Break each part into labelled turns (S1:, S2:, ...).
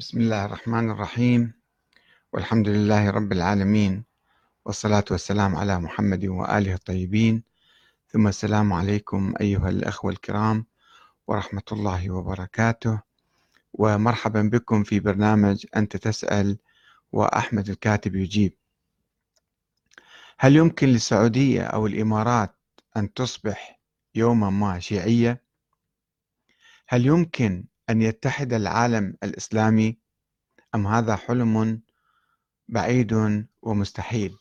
S1: بسم الله الرحمن الرحيم. والحمد لله رب العالمين. والصلاة والسلام على محمد وآله الطيبين. ثم السلام عليكم أيها الأخوة الكرام ورحمة الله وبركاته. ومرحبا بكم في برنامج أنت تسأل وأحمد الكاتب يجيب. هل يمكن للسعودية أو الإمارات أن تصبح يوما ما شيعية؟ هل يمكن أن يتحد العالم الإسلامي أم هذا حلم بعيد ومستحيل؟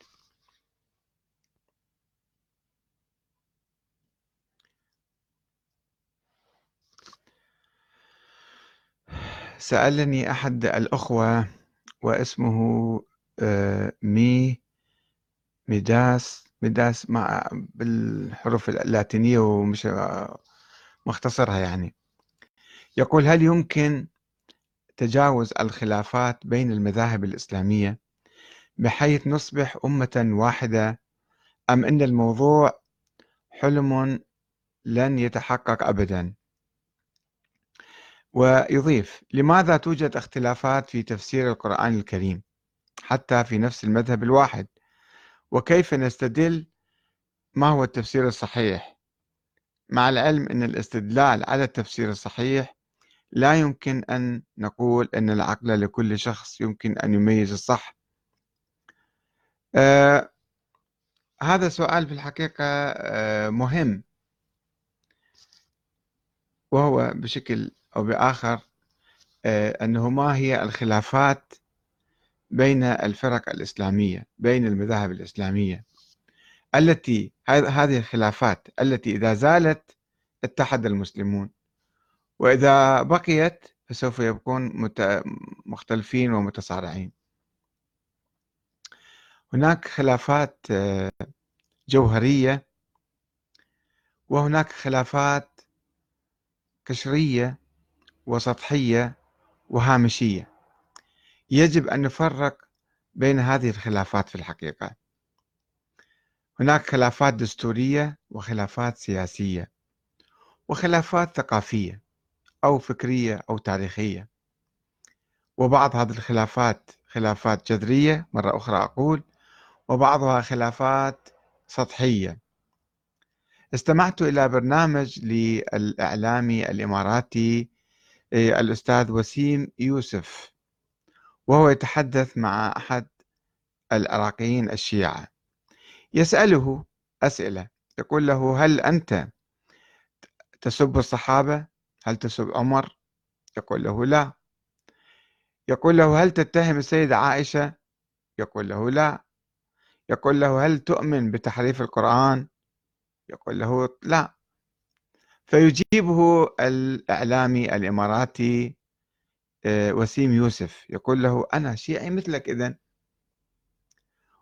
S1: سألني أحد الأخوة واسمه آه، مي ميداس ميداس مع بالحروف اللاتينية ومش مختصرها يعني. يقول هل يمكن تجاوز الخلافات بين المذاهب الإسلامية بحيث نصبح أمة واحدة أم أن الموضوع حلم لن يتحقق أبدا؟ ويضيف لماذا توجد اختلافات في تفسير القرآن الكريم حتى في نفس المذهب الواحد؟ وكيف نستدل؟ ما هو التفسير الصحيح؟ مع العلم أن الاستدلال على التفسير الصحيح لا يمكن أن نقول أن العقل لكل شخص يمكن أن يميز الصح. آه هذا سؤال في الحقيقة آه مهم. وهو بشكل أو بآخر آه أنه ما هي الخلافات بين الفرق الإسلامية بين المذاهب الإسلامية؟ التي هذه الخلافات التي إذا زالت اتحد المسلمون. وإذا بقيت فسوف يبقون مختلفين ومتصارعين. هناك خلافات آه، جوهرية وهناك خلافات قشرية وسطحية وهامشية. يجب أن نفرق بين هذه الخلافات في الحقيقة. هناك خلافات دستورية وخلافات سياسية وخلافات ثقافية. أو فكرية أو تاريخية. وبعض هذه الخلافات خلافات جذرية مرة أخرى أقول وبعضها خلافات سطحية. استمعت إلى برنامج للإعلامي الإماراتي إيه، الأستاذ وسيم يوسف وهو يتحدث مع أحد العراقيين الشيعة. يسأله أسئلة يقول له هل أنت تسب الصحابة؟ هل تسب عمر يقول له لا. يقول له هل تتهم السيدة عائشة؟ يقول له لا. يقول له هل تؤمن بتحريف القرآن؟ يقول له لا. فيجيبه الإعلامي الإماراتي آه، وسيم يوسف. يقول له أنا شيعي مثلك إذن.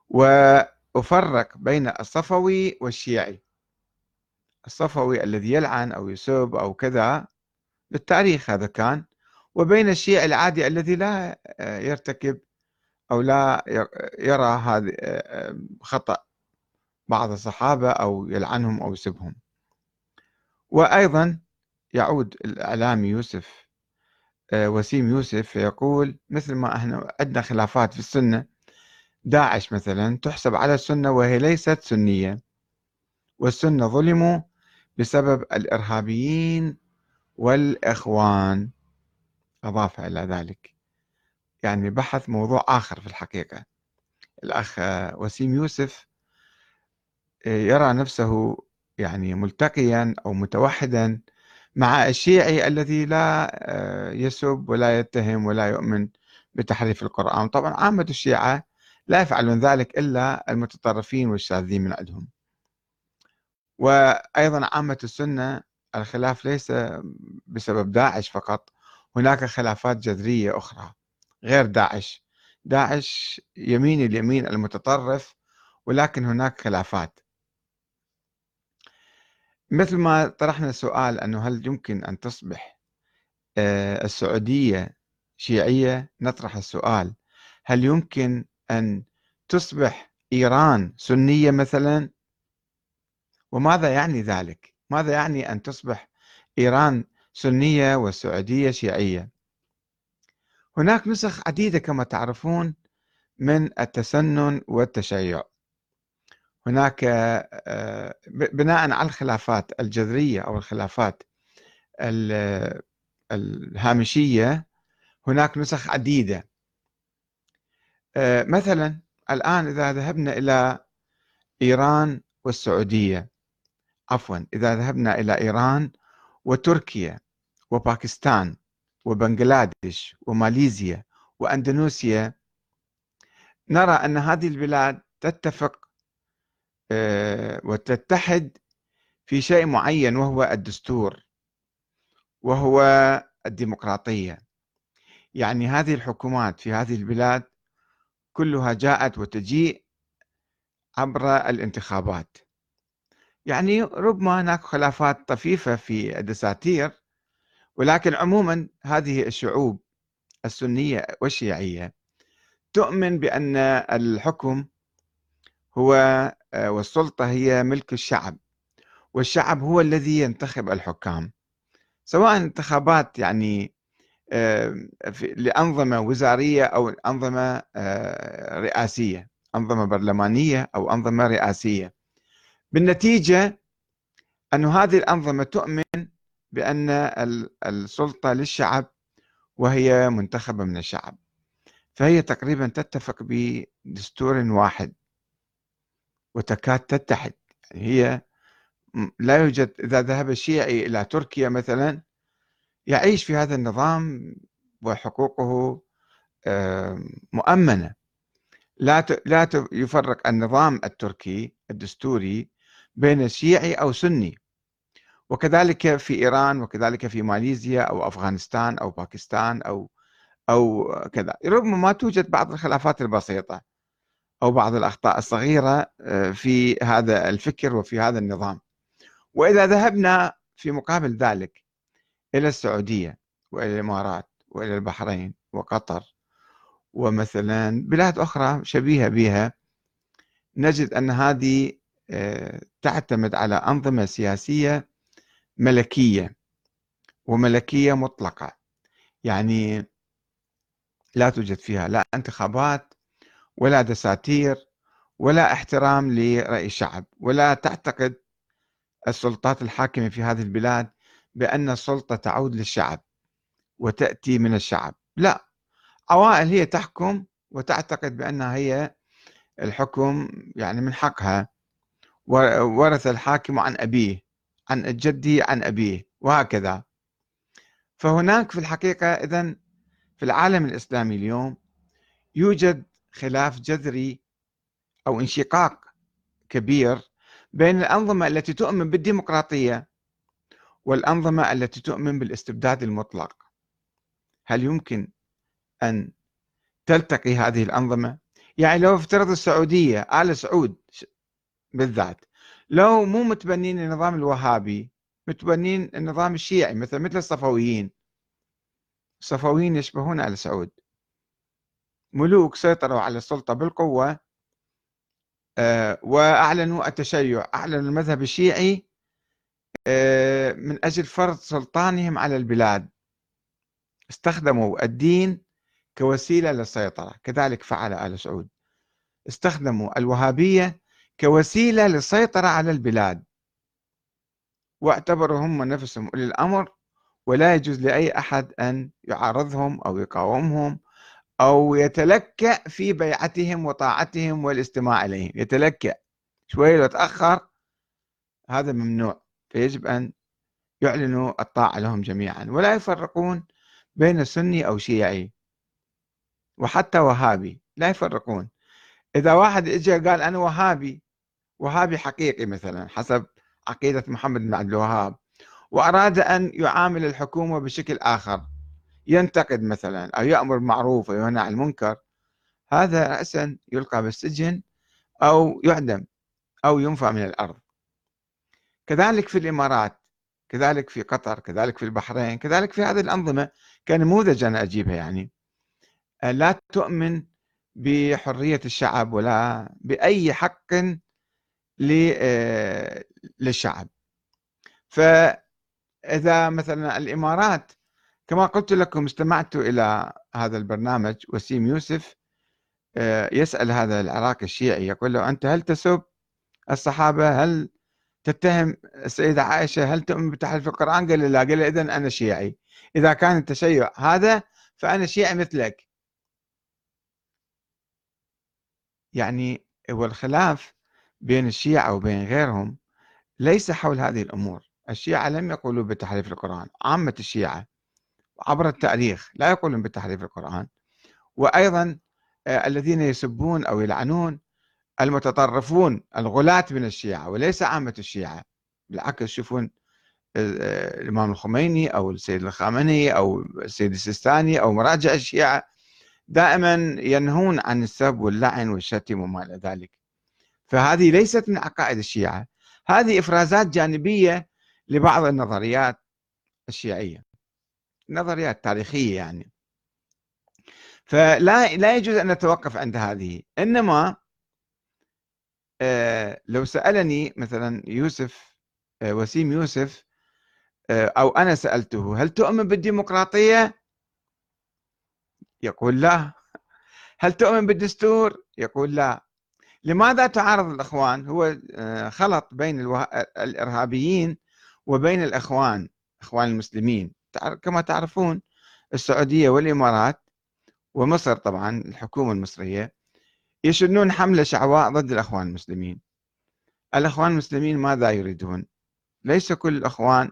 S1: وأفرق بين الصفوي والشيعي. الصفوي الذي يلعن أو يسب أو كذا بالتاريخ هذا كان وبين الشيعي العادي الذي لا آه، يرتكب أو لا يرى هذا آه، خطأ بعض الصحابة أو يلعنهم أو يسبهم. وأيضا يعود الإعلامي يوسف آه، وسيم يوسف يقول مثل ما إحنا عندنا خلافات في السنة داعش مثلا تحسب على السنة وهي ليست سنية والسنة ظلموا بسبب الإرهابيين والإخوان. أضاف إلى ذلك. يعني بحث موضوع آخر في الحقيقة. الأخ وسيم يوسف آه، يرى نفسه يعني ملتقيا أو متوحدا مع الشيعي الذي لا آه، يسب ولا يتهم ولا يؤمن بتحريف القرآن. طبعا عامة الشيعة لا يفعلون ذلك إلا المتطرفين والشاذين من عندهم. وأيضا عامة السنة الخلاف ليس بسبب داعش فقط هناك خلافات جذرية أخرى غير داعش. داعش يمين اليمين المتطرف ولكن هناك خلافات. مثل ما طرحنا السؤال أنه هل يمكن أن تصبح آه، السعودية شيعية نطرح السؤال هل يمكن أن تصبح إيران سنية مثلا؟ وماذا يعني ذلك؟ ماذا يعني أن تصبح إيران سنية والسعودية شيعية؟ هناك نسخ عديدة كما تعرفون من التسنن والتشيع. هناك آه، بناء على الخلافات الجذرية أو الخلافات الهامشية هناك نسخ عديدة. آه، مثلا الآن إذا ذهبنا إلى إيران والسعودية. عفوا إذا ذهبنا إلى إيران وتركيا وباكستان وبنغلاديش وماليزيا وأندونيسيا نرى أن هذه البلاد تتفق آه، وتتحد في شيء معين وهو الدستور وهو الديمقراطية. يعني هذه الحكومات في هذه البلاد كلها جاءت وتجيء عبر الانتخابات. يعني ربما هناك خلافات طفيفة في الدساتير ولكن عموما هذه الشعوب السنية والشيعية تؤمن بأن الحكم هو آه، والسلطة هي ملك الشعب والشعب هو الذي ينتخب الحكام. سواء انتخابات يعني لأنظمة وزارية أو أنظمة آه، رئاسية أنظمة برلمانية أو أنظمة رئاسية. بالنتيجة أن هذه الأنظمة تؤمن بأن السلطة للشعب وهي منتخبة من الشعب. فهي تقريبا تتفق بدستور واحد وتكاد تتحد. يعني هي لا يوجد إذا ذهب الشيعي إلى تركيا مثلا يعيش في هذا النظام وحقوقه مؤمنة. لا لا يفرق النظام التركي الدستوري بين شيعي أو سني. وكذلك في إيران وكذلك في ماليزيا أو أفغانستان أو باكستان أو أو كذا. ربما ما توجد بعض الخلافات البسيطة أو بعض الأخطاء الصغيرة آه، في هذا الفكر وفي هذا النظام. وإذا ذهبنا في مقابل ذلك إلى السعودية وإلى الإمارات وإلى البحرين وقطر ومثلا بلاد أخرى شبيهة بها نجد أن هذه آه، تعتمد على أنظمة سياسية ملكية وملكية مطلقة. يعني لا توجد فيها لا انتخابات ولا دساتير ولا احترام لرأي الشعب ولا تعتقد السلطات الحاكمة في هذه البلاد بأن السلطة تعود للشعب وتأتي من الشعب. لا عوائل هي تحكم وتعتقد بأنها هي الحكم يعني من حقها. ورث الحاكم عن أبيه عن جده عن أبيه وهكذا فهناك في الحقيقة إذا في العالم الإسلامي اليوم يوجد خلاف جذري أو انشقاق كبير بين الأنظمة التي تؤمن بالديمقراطية والأنظمة التي تؤمن بالاستبداد المطلق هل يمكن أن تلتقي هذه الأنظمة؟ يعني لو افترض السعودية آل سعود بالذات. لو مو متبنين النظام الوهابي متبنين النظام الشيعي مثل مثل الصفويين. الصفويين يشبهون آل سعود. ملوك سيطروا على السلطة بالقوة آه، وأعلنوا التشيع أعلنوا المذهب الشيعي آه، من أجل فرض سلطانهم على البلاد. استخدموا الدين كوسيلة للسيطرة كذلك فعل آل سعود. استخدموا الوهابية كوسيلة للسيطرة على البلاد. واعتبروا هم نفسهم أولي الأمر ولا يجوز لأي أحد أن يعارضهم أو يقاومهم أو يتلكأ في بيعتهم وطاعتهم والاستماع إليهم. يتلكأ. شوي لو تأخر هذا ممنوع. فيجب أن يعلنوا الطاعة لهم جميعا. ولا يفرقون بين سني أو شيعي. وحتى وهابي. لا يفرقون. إذا واحد إجا قال أنا وهابي وهابي حقيقي مثلا حسب عقيدة محمد بن عبد الوهاب. وأراد أن يعامل الحكومة بشكل آخر. ينتقد مثلا أو يأمر بالمعروف وينهى عن المنكر. هذا رأسا يلقى بالسجن أو يعدم أو ينفى من الأرض. كذلك في الإمارات كذلك في قطر كذلك في البحرين كذلك في هذه الأنظمة كنموذج أنا أجيبها يعني. لا تؤمن بحرية الشعب ولا بأي حق للشعب. فإذا مثلا الإمارات كما قلت لكم استمعت إلى هذا البرنامج وسيم يوسف آه، يسأل هذا العراقي الشيعي يقول له أنت هل تسب الصحابة؟ هل تتهم السيدة عائشة؟ هل تؤمن بتحريف القرآن؟ قال لا. قال إذا أنا شيعي. إذا كان التشيع هذا فأنا شيعي مثلك. يعني هو الخلاف بين الشيعة وبين غيرهم ليس حول هذه الأمور. الشيعة لم يقولوا بتحريف القرآن. عامة الشيعة عبر التاريخ لا يقولون بتحريف القرآن. وأيضا آه، الذين يسبون أو يلعنون المتطرفون الغلاة من الشيعة وليس عامة الشيعة. بالعكس يشوفون آه، الإمام الخميني أو السيد الخامنئي أو السيد السيستاني أو مراجع الشيعة دائما ينهون عن السب واللعن والشتم وما إلى ذلك. فهذه ليست من عقائد الشيعة. هذه إفرازات جانبية لبعض النظريات الشيعية. نظريات تاريخية يعني. فلا لا يجوز أن نتوقف عند هذه. إنما آه، لو سألني مثلا يوسف آه، وسيم يوسف آه، أو أنا سألته هل تؤمن بالديمقراطية؟ يقول لا. هل تؤمن بالدستور؟ يقول لا. لماذا تعارض الإخوان؟ هو خلط بين الإرهابيين وبين الإخوان إخوان المسلمين. كما تعرفون السعودية والإمارات ومصر طبعا الحكومة المصرية يشنون حملة شعواء ضد الأخوان المسلمين. الأخوان المسلمين ماذا يريدون؟ ليس كل الأخوان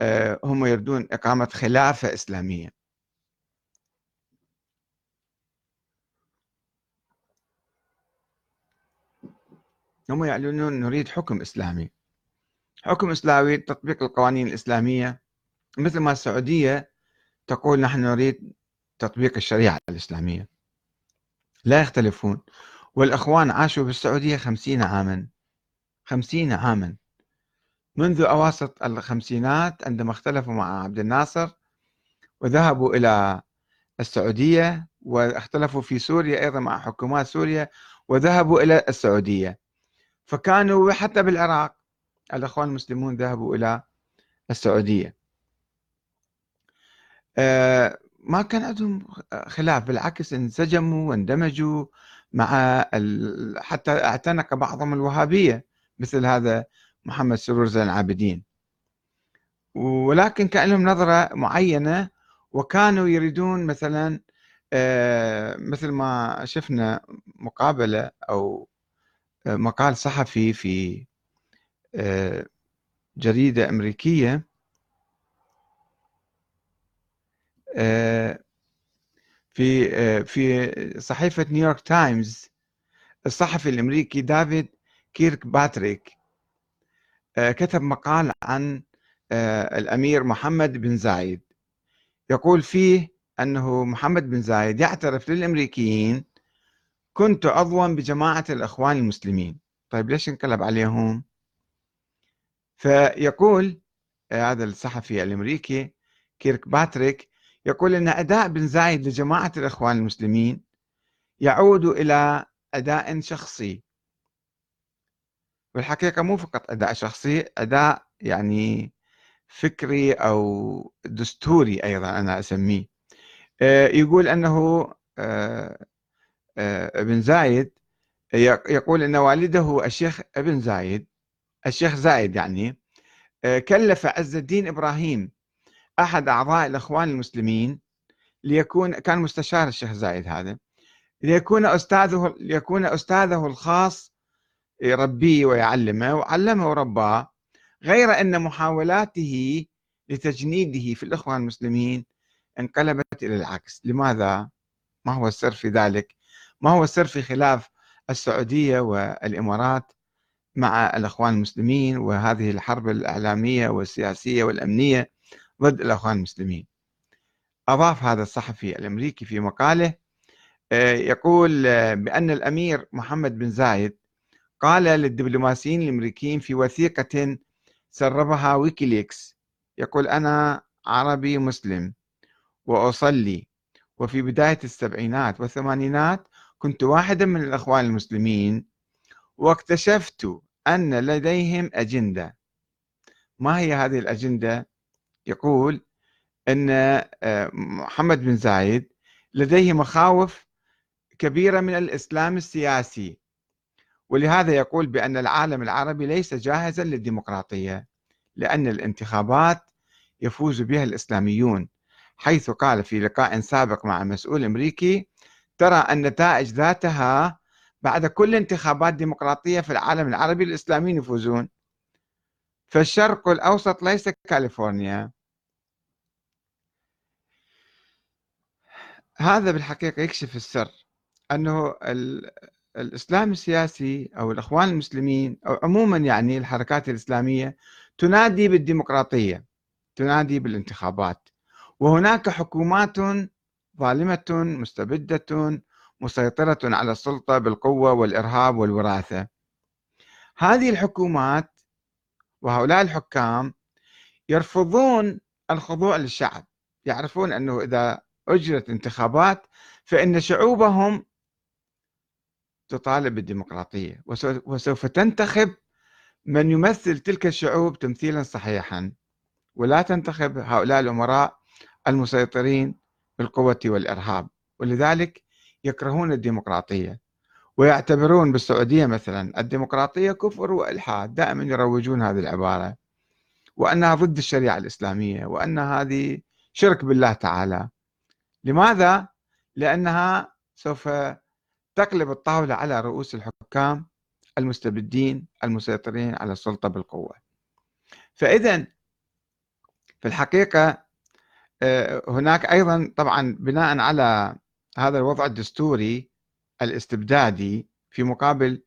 S1: آه، هم يريدون إقامة خلافة إسلامية. هم يعلنون نريد حكم إسلامي. حكم إسلامي تطبيق القوانين الإسلامية. مثل ما السعودية تقول نحن نريد تطبيق الشريعة الإسلامية. لا يختلفون. والإخوان عاشوا بالسعودية خمسين عاما. خمسين عاما. منذ أواسط الخمسينات عندما اختلفوا مع عبد الناصر وذهبوا إلى السعودية واختلفوا في سوريا أيضا مع حكومات سوريا وذهبوا إلى السعودية. فكانوا حتى بالعراق الأخوان المسلمون ذهبوا إلى السعودية آه، ما كان عندهم خلاف بالعكس انسجموا واندمجوا مع. حتى اعتنق بعضهم الوهابية مثل هذا محمد سرور زين العابدين ولكن كان لهم نظرة معينة وكانوا يريدون مثلا آه، مثل ما شفنا مقابلة أو مقال صحفي في آه، جريدة أمريكية في في صحيفة نيويورك تايمز الصحفي الأمريكي دافيد كيرك باتريك كتب مقال عن الأمير محمد بن زايد. يقول فيه أنه محمد بن زايد يعترف للأمريكيين كنت عضوا بجماعة الإخوان المسلمين. طيب ليش انقلب عليهم؟ فيقول هذا الصحفي الأمريكي كيرك باتريك يقول أن أداء بن زايد لجماعة الإخوان المسلمين يعود إلى أداء شخصي. والحقيقة مو فقط أداء شخصي أداء يعني فكري أو دستوري أيضا أنا أسميه. آه، يقول أنه آه، آه، ابن زايد يقول أن والده الشيخ ابن زايد الشيخ زايد يعني كلف عز الدين إبراهيم أحد أعضاء الإخوان المسلمين ليكون كان مستشار الشيخ زايد هذا ليكون أستاذه ليكون أستاذه الخاص يربيه ويعلمه وعلمه ورباه غير أن محاولاته لتجنيده في الإخوان المسلمين انقلبت إلى العكس لماذا؟ ما هو السر في ذلك؟ ما هو السر في خلاف السعودية والإمارات مع الإخوان المسلمين وهذه الحرب الإعلامية والسياسية والأمنية ضد الأخوان المسلمين؟ أضاف هذا الصحفي الأمريكي في مقاله آه، يقول آه، بأن الأمير محمد بن زايد قال للدبلوماسيين الأمريكيين في وثيقة سربها ويكيليكس يقول أنا عربي مسلم وأصلي وفي بداية السبعينات والثمانينات كنت واحدا من الأخوان المسلمين واكتشفت أن لديهم أجندة ما هي هذه الأجندة؟ يقول أن آه، محمد بن زايد لديه مخاوف كبيرة من الإسلام السياسي ولهذا يقول بأن العالم العربي ليس جاهزا للديمقراطية لأن الانتخابات يفوز بها الإسلاميون حيث قال في لقاء سابق مع مسؤول أمريكي ترى النتائج ذاتها بعد كل انتخابات ديمقراطية في العالم العربي الإسلاميين يفوزون. فالشرق الأوسط ليس كاليفورنيا. هذا بالحقيقة يكشف السر أنه الإسلام السياسي أو الإخوان المسلمين أو عموما يعني الحركات الإسلامية تنادي بالديمقراطية تنادي بالانتخابات. وهناك حكومات ظالمة مستبدة مسيطرة على السلطة بالقوة والإرهاب والوراثة. هذه الحكومات وهؤلاء الحكام يرفضون الخضوع للشعب. يعرفون أنه إذا أجرت انتخابات فإن شعوبهم تطالب بالديمقراطية وسوف تنتخب من يمثل تلك الشعوب تمثيلا صحيحا. ولا تنتخب هؤلاء الأمراء المسيطرين بالقوة والإرهاب ولذلك يكرهون الديمقراطية ويعتبرون بالسعودية مثلا الديمقراطية كفر وإلحاد دائما يروجون هذه العبارة وأنها ضد الشريعة الإسلامية وأن هذه شرك بالله تعالى لماذا؟ لأنها سوف تقلب الطاولة على رؤوس الحكام المستبدين المسيطرين على السلطة بالقوة فإذا في الحقيقة هناك أيضا طبعا بناء على هذا الوضع الدستوري الاستبدادي في مقابل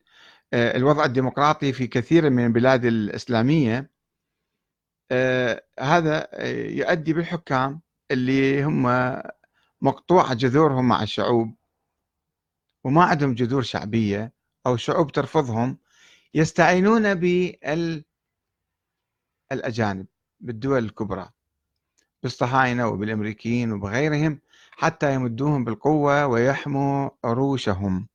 S1: آه، الوضع الديمقراطي في كثير من البلاد الإسلامية آه، هذا يؤدي بالحكام اللي هم مقطوعة جذورهم مع الشعوب وما عندهم جذور شعبية أو شعوب ترفضهم يستعينون بالأجانب بالدول الكبرى. بالصهاينة وبالأمريكيين وبغيرهم حتى يمدوهم بالقوة ويحموا عروشهم.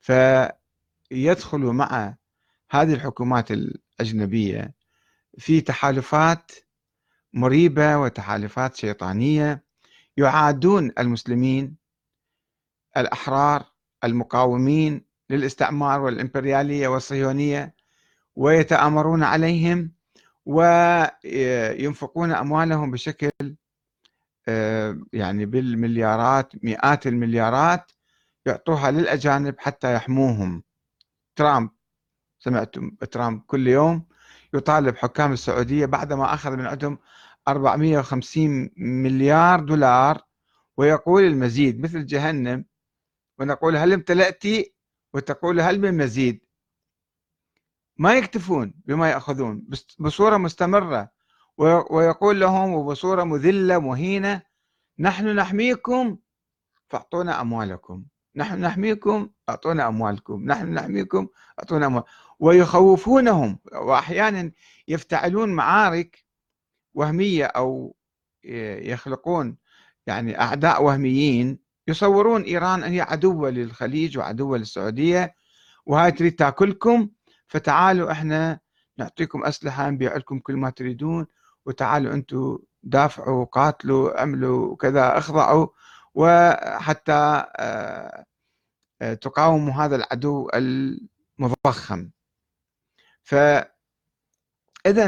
S1: فيدخلوا مع هذه الحكومات الأجنبية في تحالفات مريبة وتحالفات شيطانية. يعادون المسلمين الأحرار المقاومين للاستعمار والإمبريالية والصهيونية ويتآمرون عليهم وينفقون أموالهم بشكل آه، يعني بالمليارات مئات المليارات يعطوها للأجانب حتى يحموهم. ترامب سمعتم ترامب كل يوم يطالب حكام السعودية بعدما أخذ من عندهم 450 مليار دولار ويقول المزيد مثل جهنم ونقول هل امتلأت وتقول هل من مزيد؟ ما يكتفون بما يأخذون بصورة مستمرة. ويقول لهم وبصورة مذلة مهينة نحن نحميكم فأعطونا أموالكم. نحن نحميكم أعطونا أموالكم. نحن نحميكم أعطونا أموال ويخوفونهم. وأحيانا يفتعلون معارك وهمية أو يخلقون يعني أعداء وهميين يصورون إيران هي عدوة للخليج وعدوة للسعودية. وهاي تريد تأكلكم فتعالوا إحنا نعطيكم أسلحة نبيع لكم كل ما تريدون وتعالوا أنتم دافعوا قاتلوا عملوا كذا اخضعوا وحتى آه، آه، تقاوموا هذا العدو المضخم. فإذا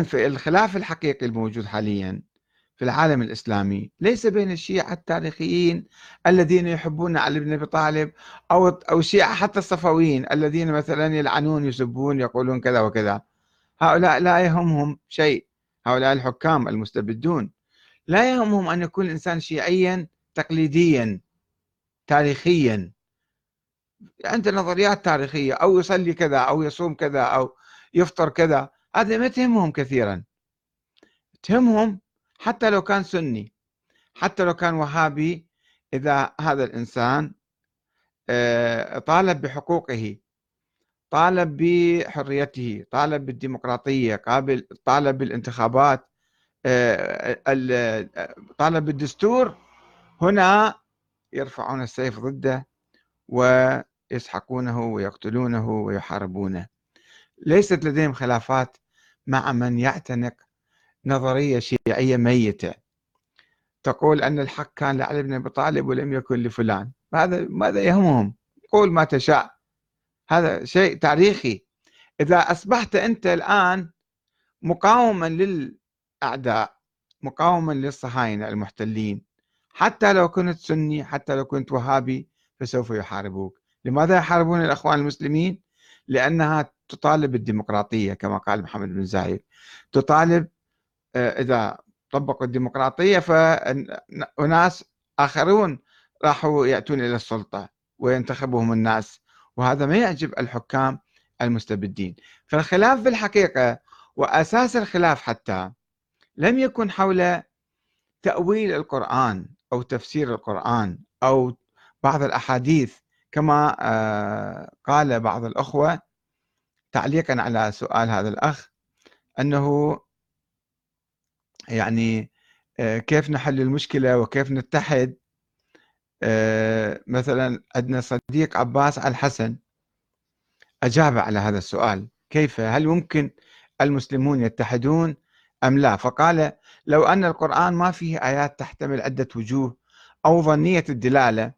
S1: في الخلاف الحقيقي الموجود حاليا في العالم الإسلامي ليس بين الشيعة التاريخيين الذين يحبون علي بن أبي طالب أو أو الشيعة حتى الصفويين الذين مثلا يلعنون يسبون يقولون كذا وكذا. هؤلاء لا يهمهم شيء. هؤلاء الحكام المستبدون. لا يهمهم أن يكون الإنسان شيعيا تقليديا تاريخيا. عنده نظريات تاريخية أو يصلي كذا أو يصوم كذا أو يفطر كذا. هذا ما تهمهم كثيرا. تهمهم حتى لو كان سني حتى لو كان وهابي إذا هذا الإنسان آه، طالب بحقوقه طالب بحريته طالب بالديمقراطية قابل طالب بالانتخابات آه، طالب بالدستور هنا يرفعون السيف ضده ويسحقونه ويقتلونه ويحاربونه. ليست لديهم خلافات مع من يعتنق نظرية شيعية ميتة. تقول أن الحق كان لعلي بن أبي طالب ولم يكن لفلان. هذا ماذا يهمهم؟ قول ما تشاء. هذا شيء تاريخي. إذا أصبحت أنت الآن مقاوما للأعداء مقاوما للصهاينة المحتلين حتى لو كنت سني حتى لو كنت وهابي فسوف يحاربوك. لماذا يحاربون الأخوان المسلمين؟ لأنها تطالب بالديمقراطية كما قال محمد بن زايد. تطالب إذا طبقوا الديمقراطية فأناس آخرون راحوا يأتون إلى السلطة وينتخبهم الناس. وهذا ما يعجب الحكام المستبدين. فالخلاف في الحقيقة وأساس الخلاف حتى لم يكن حول تأويل القرآن أو تفسير القرآن أو بعض الأحاديث كما آه، قال بعض الأخوة تعليقا على سؤال هذا الأخ أنه يعني آه، كيف نحل المشكلة وكيف نتحد؟ آه، مثلا عندنا صديق عباس الحسن. أجاب على هذا السؤال كيف؟ هل يمكن المسلمون يتحدون أم لا؟ فقال لو أن القرآن ما فيه آيات تحتمل عدة وجوه أو ظنية الدلالة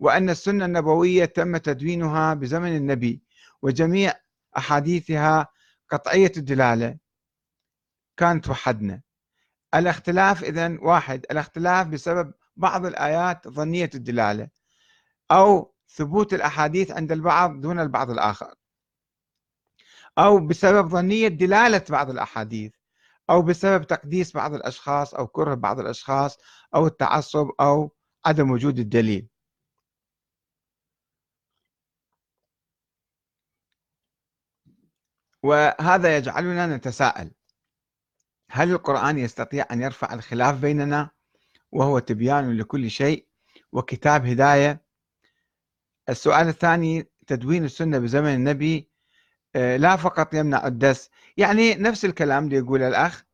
S1: وأن السنة النبوية تم تدوينها بزمن النبي وجميع أحاديثها قطعية الدلالة كانت وحدنا الاختلاف إذا واحد الاختلاف بسبب بعض الآيات ظنية الدلالة أو ثبوت الأحاديث عند البعض دون البعض الآخر أو بسبب ظنية دلالة بعض الأحاديث أو بسبب تقديس بعض الأشخاص أو كره بعض الأشخاص أو التعصب أو عدم وجود الدليل. وهذا يجعلنا نتساءل. هل القرآن يستطيع أن يرفع الخلاف بيننا وهو تبيان لكل شيء وكتاب هداية؟ السؤال الثاني تدوين السنة بزمن النبي آه، لا فقط يمنع الدس. يعني نفس الكلام اللي يقوله الأخ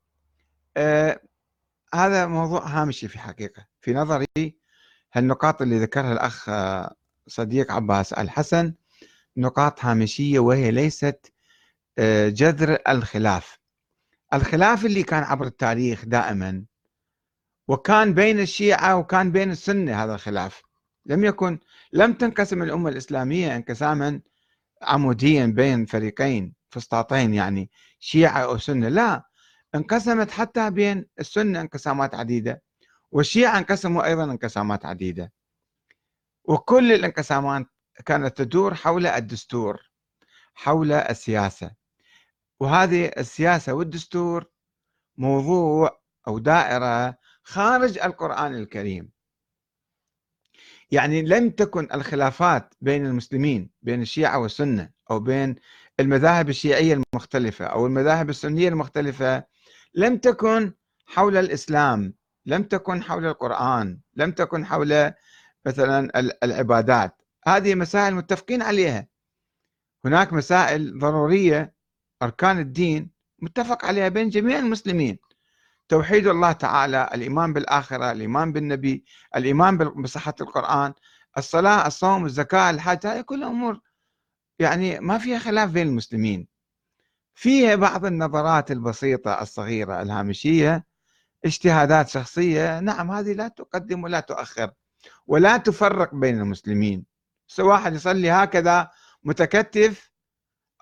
S1: آه، هذا موضوع هامشي في حقيقة. في نظري هالنقاط اللي ذكرها الأخ آه، صديق عباس الحسن نقاط هامشية وهي ليست جذر الخلاف. الخلاف اللي كان عبر التاريخ دائما وكان بين الشيعة وكان بين السنة هذا الخلاف. لم يكن لم تنقسم الأمة الإسلامية انقساما عموديا بين فريقين فسطاطين يعني شيعة أو سنة. لا انقسمت حتى بين السنة انقسامات عديدة والشيعة انقسموا أيضا انقسامات عديدة. وكل الانقسامات كانت تدور حول الدستور حول السياسة. وهذه السياسة والدستور موضوع أو دائرة خارج القرآن الكريم. يعني لم تكن الخلافات بين المسلمين بين الشيعة والسنة أو بين المذاهب الشيعية المختلفة أو المذاهب السنية المختلفة لم تكن حول الإسلام لم تكن حول القرآن لم تكن حول مثلا العبادات. هذه مسائل متفقين عليها. هناك مسائل ضرورية أركان الدين متفق عليها بين جميع المسلمين. توحيد الله تعالى الإيمان بالآخرة الإيمان بالنبي الإيمان بصحة القرآن الصلاة الصوم الزكاة الحج هذه كلها أمور. يعني ما فيها خلاف بين المسلمين. فيها بعض النظرات البسيطة الصغيرة الهامشية اجتهادات شخصية. نعم هذه لا تقدم ولا تؤخر ولا تفرق بين المسلمين. سواء واحد يصلي هكذا متكتف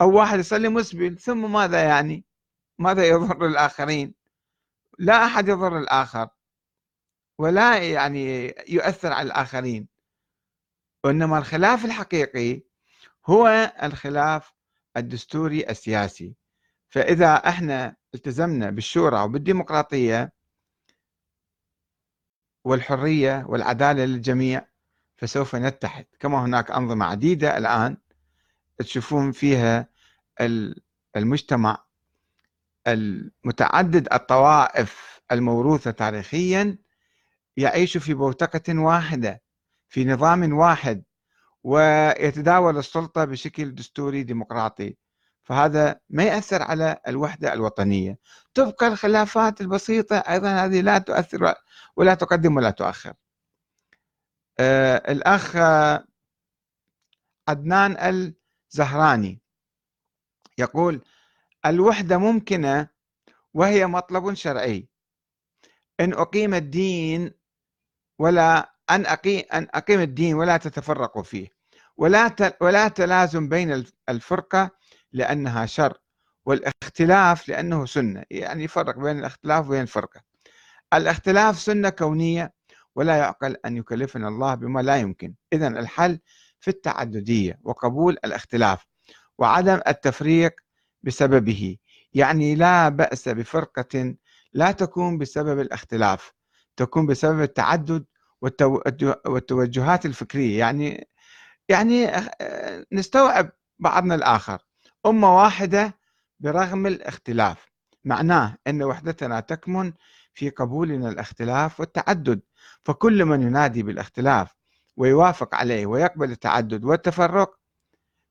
S1: أو واحد يصلي مسبل ثم ماذا يعني؟ ماذا يضر الآخرين؟ لا أحد يضر الآخر ولا يعني يؤثر على الآخرين وإنما الخلاف الحقيقي هو الخلاف الدستوري السياسي. فإذا إحنا التزمنا بالشورى وبالديمقراطية والحرية والعدالة للجميع فسوف نتحد. كما هناك أنظمة عديدة الآن تشوفون فيها المجتمع المتعدد الطوائف الموروثة تاريخيا يعيش في بوتقة واحدة في نظام واحد ويتداول السلطة بشكل دستوري ديمقراطي. فهذا ما يأثر على الوحدة الوطنية. تبقى الخلافات البسيطة أيضا هذه لا تؤثر ولا تقدم ولا تؤخر. آه الأخ عدنان الزهراني يقول الوحدة ممكنة وهي مطلب شرعي. إن أقيم الدين ولا أن أقيم, أن أقيم الدين ولا تتفرقوا فيه. ولا ولا تلازم بين الفرقة لأنها شر والاختلاف لأنه سنة. يعني يفرق بين الاختلاف وبين الفرقة. الاختلاف سنة كونية ولا يعقل أن يكلفنا الله بما لا يمكن. إذا الحل في التعددية وقبول الاختلاف وعدم التفريق بسببه. يعني لا بأس بفرقة لا تكون بسبب الاختلاف تكون بسبب التعدد والتوجهات الفكرية. يعني يعني نستوعب بعضنا الآخر. أمة واحدة برغم الاختلاف معناه أن وحدتنا تكمن في قبولنا الاختلاف والتعدد. فكل من ينادي بالاختلاف ويوافق عليه ويقبل التعدد والتفرق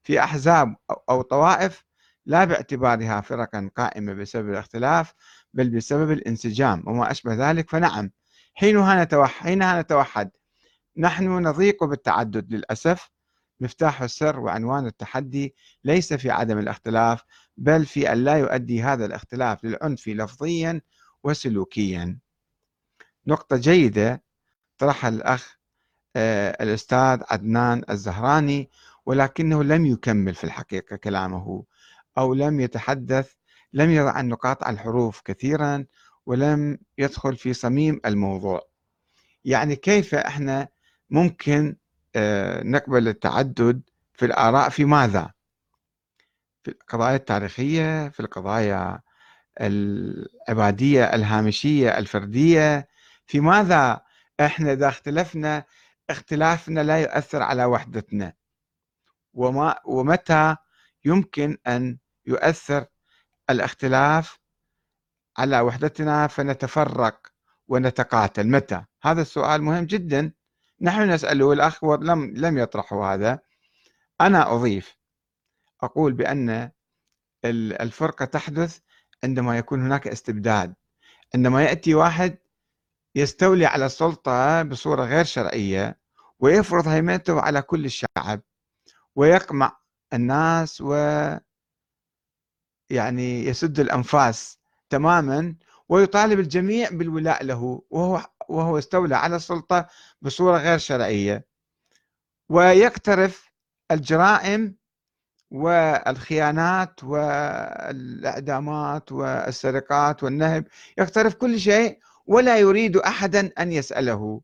S1: في أحزاب أو طوائف لا باعتبارها فرقا قائمة بسبب الاختلاف بل بسبب الانسجام وما أشبه ذلك. فنعم حينها نتوحد, حينها نتوحد. نحن نضيق بالتعدد للأسف. مفتاح السر وعنوان التحدي ليس في عدم الاختلاف بل في أن لا يؤدي هذا الاختلاف للعنف لفظيا وسلوكيا. نقطة جيدة طرحها الأخ الأستاذ عدنان الزهراني ولكنه لم يكمل في الحقيقة كلامه أو لم يتحدث لم يضع النقاط على الحروف كثيرا ولم يدخل في صميم الموضوع يعني كيف إحنا ممكن آه، نقبل التعدد في الآراء في ماذا؟ في القضايا التاريخية في القضايا العبادية الهامشية الفردية في ماذا إحنا إذا اختلفنا اختلافنا لا يؤثر على وحدتنا. وما ومتى يمكن أن يؤثر الاختلاف على وحدتنا فنتفرق ونتقاتل؟ متى؟ هذا السؤال مهم جدا. نحن نسأله الأخ لم لم يطرحه هذا. أنا أضيف أقول بأن الفرقة تحدث عندما يكون هناك استبداد. عندما يأتي واحد يستولي على السلطة بصورة غير شرعية ويفرض هيمنته على كل الشعب ويقمع الناس و يعني يسد الأنفاس تماما ويطالب الجميع بالولاء له وهو وهو استولى على السلطة بصورة غير شرعية. ويقترف الجرائم والخيانات والإعدامات والسرقات والنهب. يقترف كل شيء ولا يريد أحدا أن يسأله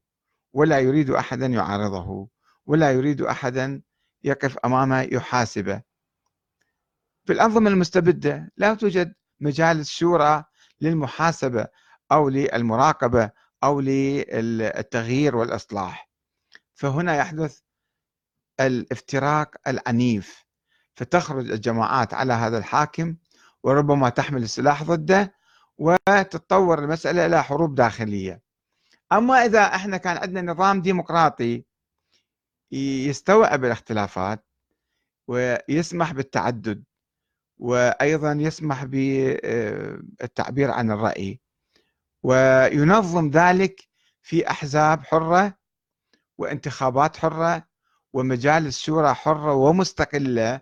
S1: ولا يريد أحدا يعارضه ولا يريد أحدا يقف أمامه يحاسبه. في الأنظمة المستبدة لا توجد مجالس شورى للمحاسبة أو للمراقبة أو للتغيير والإصلاح. فهنا يحدث الافتراق العنيف فتخرج الجماعات على هذا الحاكم وربما تحمل السلاح ضده وتتطور المسألة إلى حروب داخلية. أما إذا إحنا كان عندنا نظام ديمقراطي يستوعب الاختلافات ويسمح بالتعدد وأيضا يسمح بالتعبير عن الرأي وينظم ذلك في أحزاب حرة وانتخابات حرة ومجالس شورى حرة ومستقلة.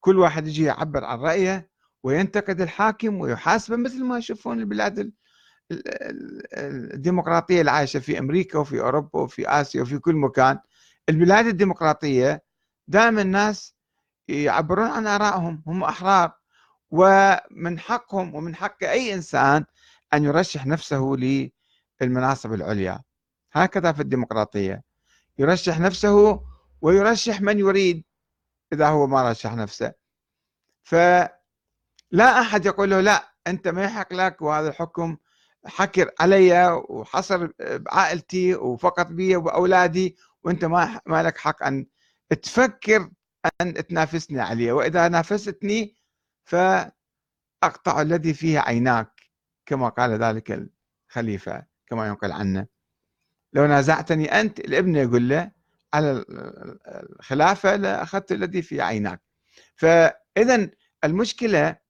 S1: كل واحد يجي يعبر عن رأيه وينتقد الحاكم ويحاسبه مثل ما يشوفون البلاد الديمقراطية العايشة في أمريكا وفي أوروبا وفي آسيا وفي كل مكان. البلاد الديمقراطية دائما الناس يعبرون عن آرائهم هم أحرار. ومن حقهم ومن حق أي إنسان أن يرشح نفسه للمناصب العليا. هكذا في الديمقراطية. يرشح نفسه ويرشح من يريد إذا هو ما رشح نفسه. فلا أحد يقول له لا أنت ما يحق لك وهذا الحكم حكر علي وحصر بعائلتي وفقط بي وبأولادي وأنت ما ما لك حق أن تفكر أن تنافسني عليه. وإذا نافستني فأقطع الذي فيه عيناك كما قال ذلك الخليفة كما ينقل عنه. لو نازعتني أنت الابن يقول له على الخلافة لأخذت الذي في عيناك. فإذا المشكلة